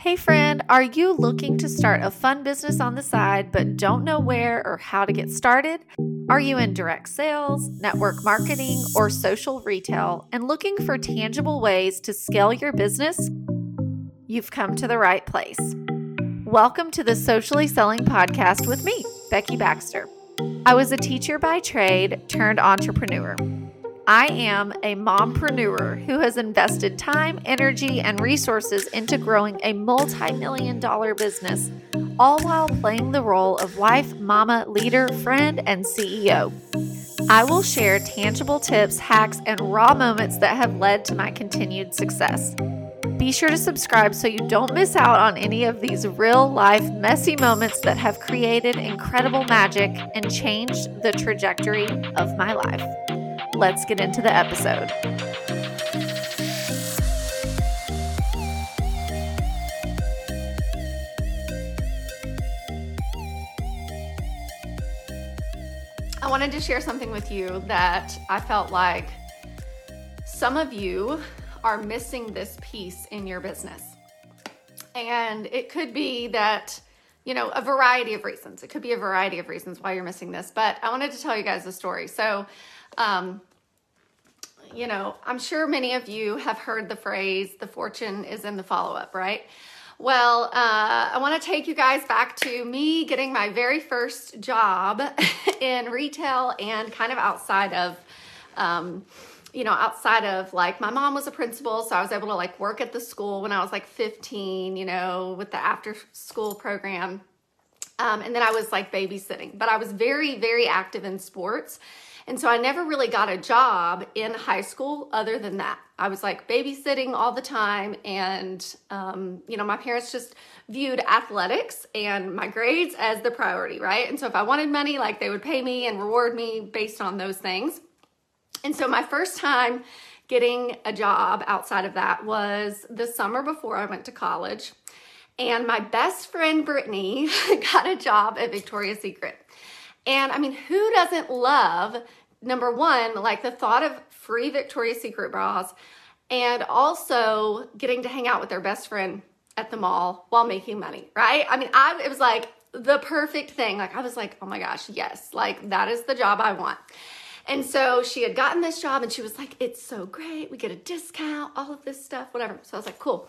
Hey, friend, are you looking to start a fun business on the side but don't know where or how to get started? Are you in direct sales, network marketing, or social retail and looking for tangible ways to scale your business? You've come to the right place. Welcome to the Socially Selling Podcast with me, Becky Baxter. I was a teacher by trade turned entrepreneur. I am a mompreneur who has invested time, energy, and resources into growing a multi million dollar business, all while playing the role of wife, mama, leader, friend, and CEO. I will share tangible tips, hacks, and raw moments that have led to my continued success. Be sure to subscribe so you don't miss out on any of these real life messy moments that have created incredible magic and changed the trajectory of my life let's get into the episode. I wanted to share something with you that I felt like some of you are missing this piece in your business. And it could be that, you know, a variety of reasons. It could be a variety of reasons why you're missing this, but I wanted to tell you guys a story. So, um, you know, I'm sure many of you have heard the phrase, the fortune is in the follow up, right? Well, uh, I want to take you guys back to me getting my very first job in retail and kind of outside of, um, you know, outside of like my mom was a principal, so I was able to like work at the school when I was like 15, you know, with the after school program. Um, and then I was like babysitting, but I was very, very active in sports. And so I never really got a job in high school other than that. I was like babysitting all the time. And, um, you know, my parents just viewed athletics and my grades as the priority, right? And so if I wanted money, like they would pay me and reward me based on those things. And so my first time getting a job outside of that was the summer before I went to college. And my best friend Brittany got a job at Victoria's Secret. And I mean, who doesn't love number one, like the thought of free Victoria's Secret bras and also getting to hang out with their best friend at the mall while making money, right? I mean, I it was like the perfect thing. Like I was like, "Oh my gosh, yes. Like that is the job I want." And so she had gotten this job and she was like, "It's so great. We get a discount, all of this stuff, whatever." So I was like, "Cool."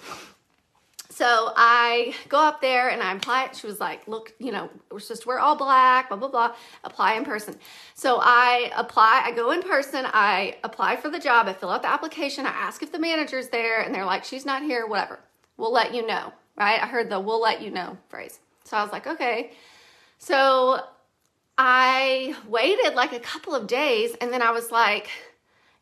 So I go up there and I apply it. She was like, look, you know, we're to wear all black, blah, blah, blah. Apply in person. So I apply, I go in person, I apply for the job, I fill out the application, I ask if the manager's there, and they're like, she's not here, whatever. We'll let you know, right? I heard the we'll let you know phrase. So I was like, okay. So I waited like a couple of days and then I was like,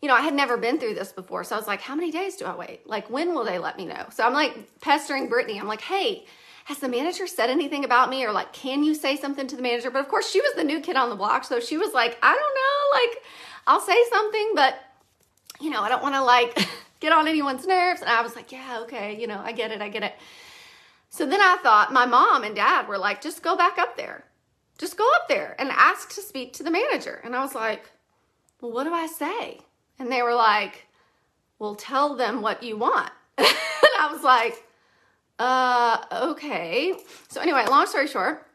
you know, I had never been through this before. So I was like, how many days do I wait? Like, when will they let me know? So I'm like pestering Brittany. I'm like, hey, has the manager said anything about me? Or like, can you say something to the manager? But of course, she was the new kid on the block. So she was like, I don't know. Like, I'll say something, but, you know, I don't want to like get on anyone's nerves. And I was like, yeah, okay. You know, I get it. I get it. So then I thought my mom and dad were like, just go back up there. Just go up there and ask to speak to the manager. And I was like, well, what do I say? And they were like, well, tell them what you want. and I was like, uh, okay. So anyway, long story short,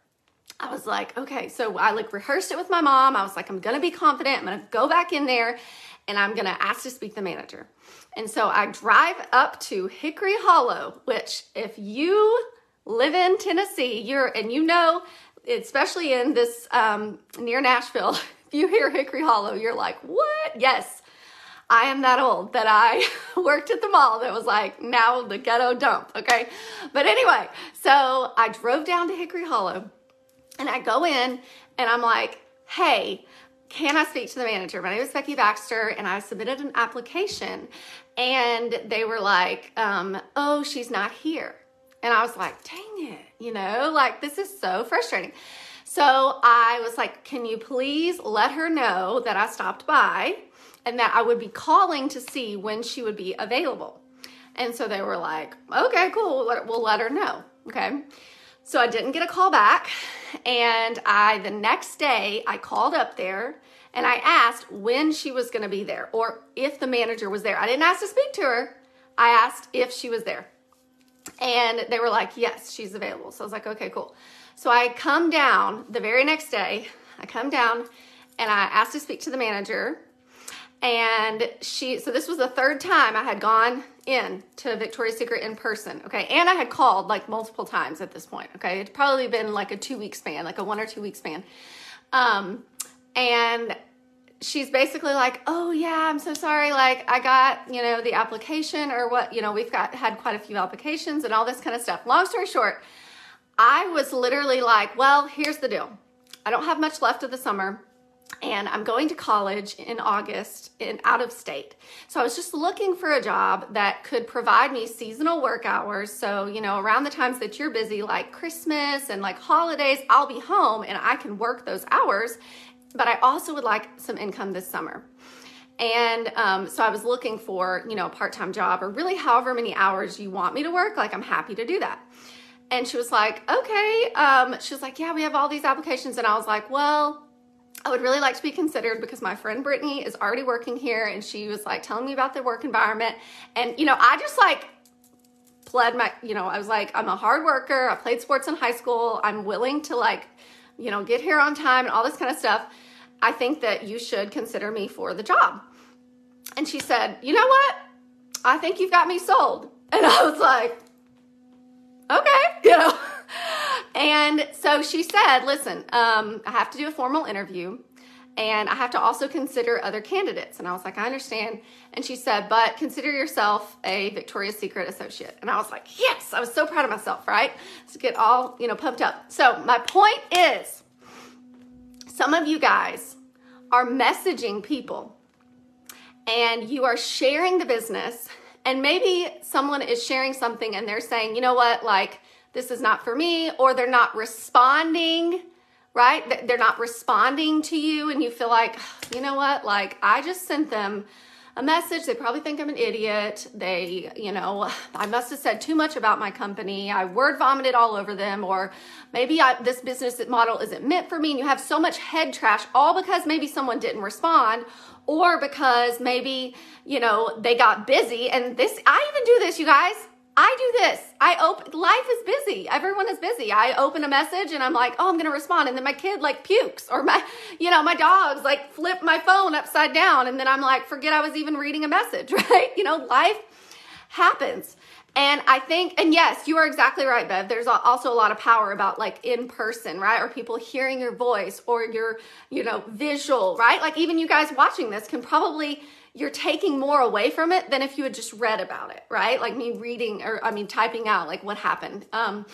I was like, okay. So I like rehearsed it with my mom. I was like, I'm to be confident. I'm to go back in there and I'm to ask to speak to the manager. And so I drive up to Hickory Hollow, which if you live in Tennessee, you're, and you know, especially in this, um, near Nashville, if you hear Hickory Hollow, you're like, what? Yes. I am that old that I worked at the mall that was like now the ghetto dump, okay? But anyway, so I drove down to Hickory Hollow and I go in and I'm like, hey, can I speak to the manager? My name is Becky Baxter and I submitted an application and they were like, um, oh, she's not here. And I was like, dang it, you know, like this is so frustrating. So I was like, can you please let her know that I stopped by? and that I would be calling to see when she would be available. And so they were like, okay, cool, we'll let her know. Okay. So I didn't get a call back. And I, the next day, I called up there and I asked when she was going to be there or if the manager was there. I didn't ask to speak to her, I asked if she was there. And they were like, yes, she's available. So I was like, okay, cool. So I come down the very next day, I come down and I asked to speak to the manager. And she, so this was the third time I had gone in to Victoria's Secret in person. Okay. And I had called like multiple times at this point. Okay. It's probably been like a two week span, like a one or two week span. Um, and she's basically like, "Oh yeah, I'm so sorry. Like I got, you know, the application or what, you know, we've got had quite a few applications and all this kind of stuff." Long story short, I was literally like, "Well, here's the deal. I don't have much left of the summer." And I'm going to college in August in out of state. So I was just looking for a job that could provide me seasonal work hours. So, you know, around the times that you're busy, like Christmas and like holidays, I'll be home and I can work those hours but I also would like some income this summer. And um, so I was looking for, you know, a part time job or really however many hours you want me to work. Like, I'm happy to do that. And she was like, okay. Um, she was like, yeah, we have all these applications. And I was like, well, I would really like to be considered because my friend Brittany is already working here and she was like telling me about the work environment. And, you know, I just like pled my, you know, I was like, I'm a hard worker. I played sports in high school. I'm willing to like, you know, get here on time and all this kind of stuff. I think that you should consider me for the job. And she said, You know what? I think you've got me sold. And I was like, Okay, you know. And so she said, Listen, um, I have to do a formal interview and I have to also consider other candidates. And I was like, I understand. And she said, but consider yourself a Victoria's Secret associate. And I was like, yes, I was so proud of myself, right? To get all, you know, pumped up. So my point is, some of you guys are messaging people and you are sharing the business, and maybe someone is sharing something and they're saying, you know what, like, this is not for me, or they're not responding, right? They're not responding to you, and you feel like, you know what, like, I just sent them a message. They probably think I'm an idiot. They, you know, I must have said too much about my company. I word vomited all over them, or maybe I, this business model isn't meant for me. And you have so much head trash, all because maybe someone didn't respond, or because maybe, you know, they got busy. And this, I even do this, you guys. I do this. I open life is busy. Everyone is busy. I open a message and I'm like, "Oh, I'm going to respond." And then my kid like pukes or my you know, my dogs like flip my phone upside down and then I'm like, "Forget I was even reading a message," right? You know, life happens. And I think, and yes, you are exactly right, Bev. There's also a lot of power about like in person, right? Or people hearing your voice or your, you know, visual, right? Like even you guys watching this can probably you're taking more away from it than if you had just read about it, right? Like me reading or I mean typing out like what happened. Um,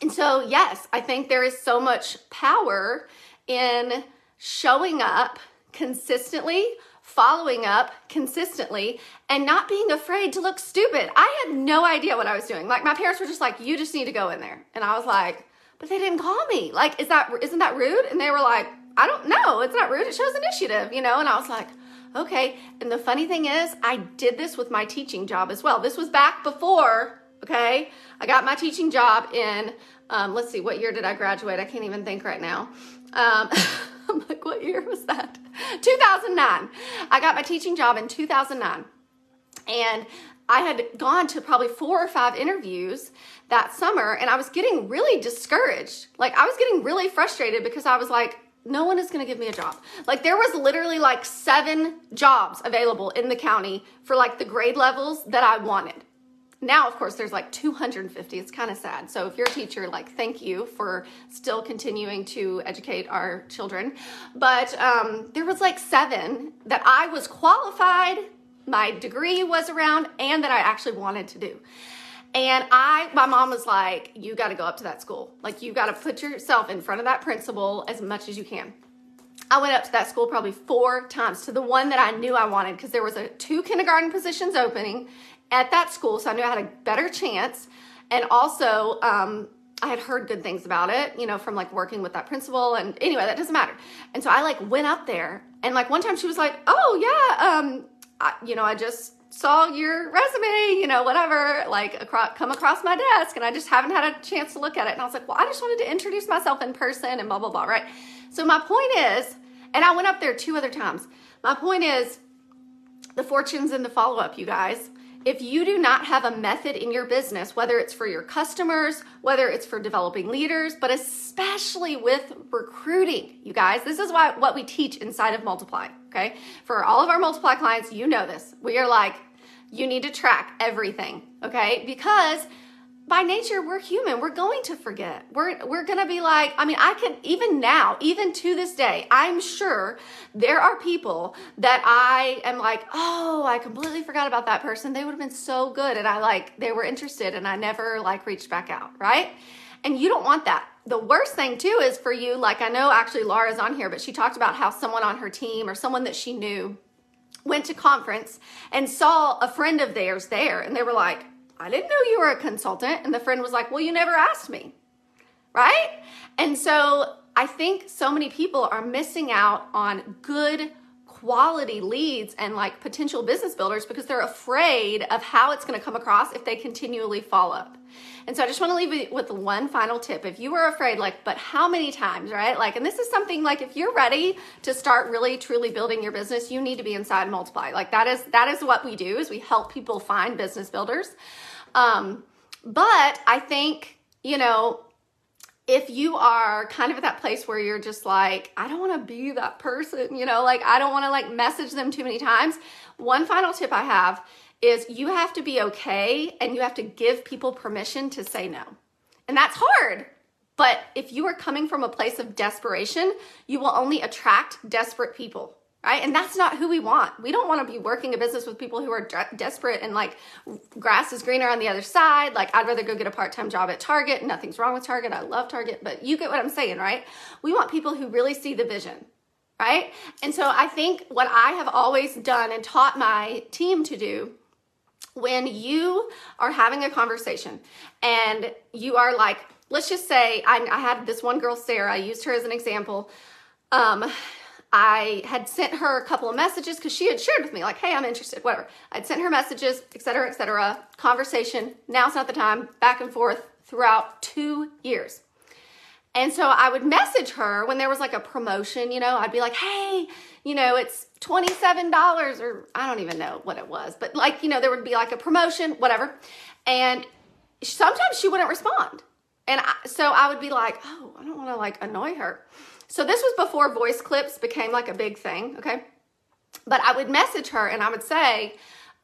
and so yes, I think there is so much power in showing up consistently, following up consistently, and not being afraid to look stupid. I had no idea what I was doing. Like my parents were just like, "You just need to go in there," and I was like, "But they didn't call me. Like, is that isn't that rude?" And they were like, "I don't know. It's not rude. It shows initiative, you know." And I was like Okay. And the funny thing is, I did this with my teaching job as well. This was back before, okay? I got my teaching job in, um, let's see, what year did I graduate? I can't even think right now. Um, I'm like, what year was that? 2009. I got my teaching job in 2009. And I had gone to probably four or five interviews that summer and I was getting really discouraged. Like I was getting really frustrated because I was like, no one is going to give me a job. Like there was literally like seven jobs available in the county for like the grade levels that I wanted. Now, of course, there's like 250. It's kind of sad. So if you're a teacher, like thank you for still continuing to educate our children. But um, there was like seven that I was qualified, my degree was around, and that I actually wanted to do. And I, my mom was like, you got to go up to that school. Like, you got to put yourself in front of that principal as much as you can. I went up to that school probably four times to the one that I knew I wanted because there was a two kindergarten positions opening at that school, so I knew I had a better chance. And also, um, I had heard good things about it, you know, from like working with that principal. And anyway, that doesn't matter. And so I like went up there, and like one time she was like, "Oh yeah, um, I, you know, I just saw your resume, you know, whatever, like across, come across my desk and I just haven't had a chance to look at it. And I was like, well, I just wanted to introduce myself in person and blah, blah, blah, right? So my point is, and I went up there two other times. My point is, the fortunes in the follow up, you guys. If you do not have a method in your business, whether it's for your customers, whether it's for developing leaders, but especially with recruiting, you guys, this is why what we teach inside of Multiply. Okay. For all of our Multiply clients, you know this. We are like, you need to track everything. Okay. Because by nature we're human. We're going to forget. We're we're to be like i mean i can even now even to this day i'm sure there are people that i am like oh i completely forgot about that person. They would have been so good. And i like they were interested and i never like reached back out right? And you don't want that. The worst thing too is for you like i know actually laura's on here but she talked about how someone on her team or someone that she knew went to conference and saw a friend of theirs there and they were like I didn't know you were a consultant. And the friend was like, Well, you never asked me. Right? And so I think so many people are missing out on good quality leads and like potential business builders because they're afraid of how it's going to come across if they continually follow up. And so I just want to leave you with one final tip. If you were afraid, like, but how many times, right? Like, and this is something like if you're ready to start really truly building your business, you need to be inside Multiply. Like that is that is what we do is we help people find business builders. Um, but I think, you know, if you are kind of at that place where you're just like, I don't want to be that person, you know, like I don't want to like message them too many times. One final tip I have is you have to be okay and you have to give people permission to say no. And that's hard. But if you are coming from a place of desperation, you will only attract desperate people right? And that's not who we want. We don't want to be working a business with people who are de- desperate and like grass is greener on the other side. Like I'd rather go get a part-time job at Target. Nothing's wrong with Target. I love Target, but you get what I'm saying, right? We want people who really see the vision. Right? And so I think what I have always done and taught my team to do when you are having a conversation and you are like, let's just say I, I had this one girl, Sarah, I used her as an example. Um, I had sent her a couple of messages because she had shared with me, like, hey, I'm interested, whatever. I'd sent her messages, etc., etc. conversation. Now's not the time, back and forth throughout two years. And so I would message her when there was like a promotion, you know, I'd be like, hey, you know, it's $27 or I don't even know what it was, but like, you know, there would be like a promotion, whatever. And sometimes she wouldn't respond. And I, so I would be like, oh, I don't want to like annoy her. So this was before voice clips became like a big thing, okay? But I would message her and I would say,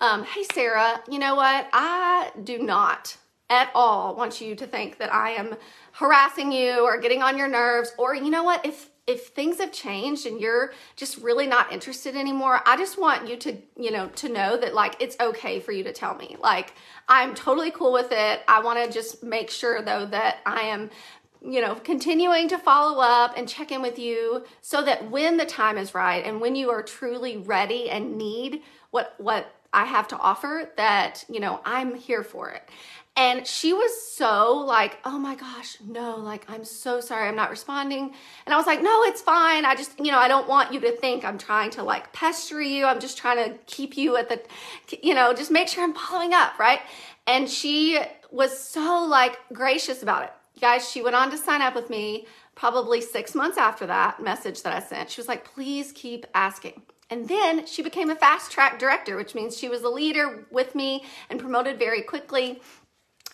um, hey, Sarah, you know what? I do not at all want you to think that I am harassing you or getting on your nerves or you know what if if things have changed and you're just really not interested anymore i just want you to you know to know that like it's okay for you to tell me like i'm totally cool with it i want to just make sure though that i am you know, continuing to follow up and check in with you so that when the time is right and when you are truly ready and need what what I have to offer that, you know, I'm here for it. And she was so like, oh my gosh, no, like, I'm so sorry, I'm not responding. And I was like, no, it's fine. I just, you know, I don't want you to think I'm trying to like pester you. I'm just trying to keep you at the, you know, just make sure I'm following up, right? And she was so like gracious about it. Guys, she went on to sign up with me probably six months after that message that I sent. She was like, please keep asking. And then she became a fast track director, which means she was a leader with me and promoted very quickly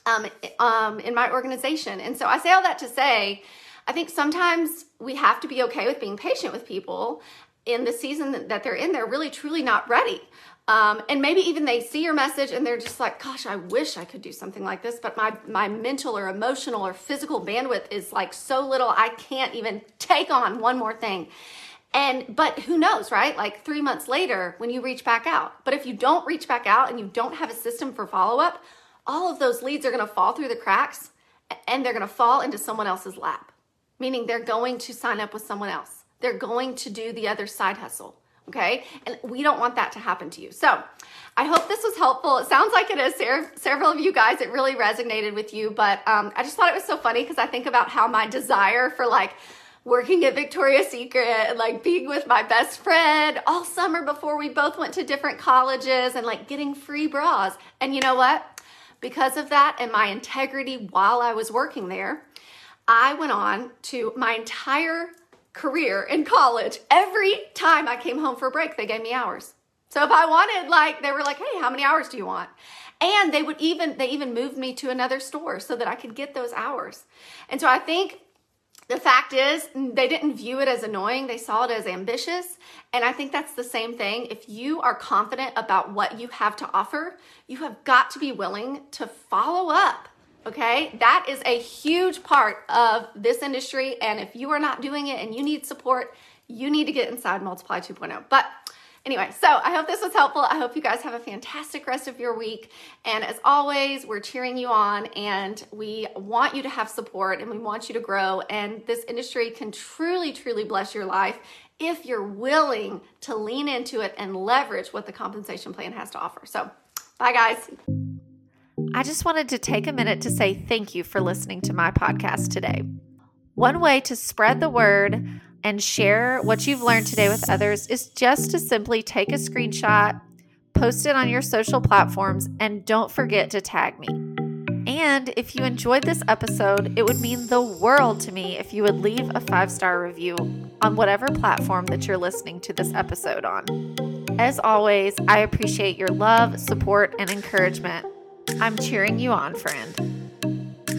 um, um, in my organization. And so I say all that to say, I think sometimes we have to be okay with being patient with people in the season that they're in. They're really, truly not ready. Um, and maybe even they see your message and they're just like, gosh, I wish I could do something like this, but my, my mental or emotional or physical bandwidth is like so little, I can't even take on one more thing. And, but who knows, right? Like three months later when you reach back out. But if you don't reach back out and you don't have a system for follow up, all of those leads are going to fall through the cracks and they're going to fall into someone else's lap, meaning they're going to sign up with someone else. They're going to do the other side hustle okay? And we don't want that to happen to you. So I hope this was helpful. It sounds like it is. Several of you guys, it really resonated with you, but um, I just thought it was so funny because I think about how my desire for like working at Victoria's Secret and like being with my best friend all summer before we both went to different colleges and like getting free bras. And you know what? Because of that and my integrity while I was working there, I went on to my entire career in college, every time I came home for a break, they gave me hours. So if I wanted, like, they were like, hey, how many hours do you want? And they would even, they even moved me to another store so that I could get those hours. And so I think the fact is, they didn't view it as annoying, they saw it as ambitious. And I think that's the same thing. If you are confident about what you have to offer, you have got to be willing to follow up. Okay, that is a huge part of this industry. And if you are not doing it and you need support, you need to get inside Multiply 2.0. But Anyway, so I hope this was helpful. I hope you guys have a fantastic rest of your week. And as always, we're cheering you on and we want you to have support and we want you to grow. And this industry can truly, truly bless your life if you're willing to lean into it and leverage what the compensation plan has to offer. So, bye, guys. I just wanted to take a minute to say thank you for listening to my podcast today. One way to spread the word and share what you've learned today with others is just to simply take a screenshot, post it on your social platforms, and don't forget to tag me. And if you enjoyed this episode, it would mean the world to me if you would leave a five star review on whatever platform that you're listening to this episode on. As always, I appreciate your love, support, and encouragement. I'm cheering you on, friend.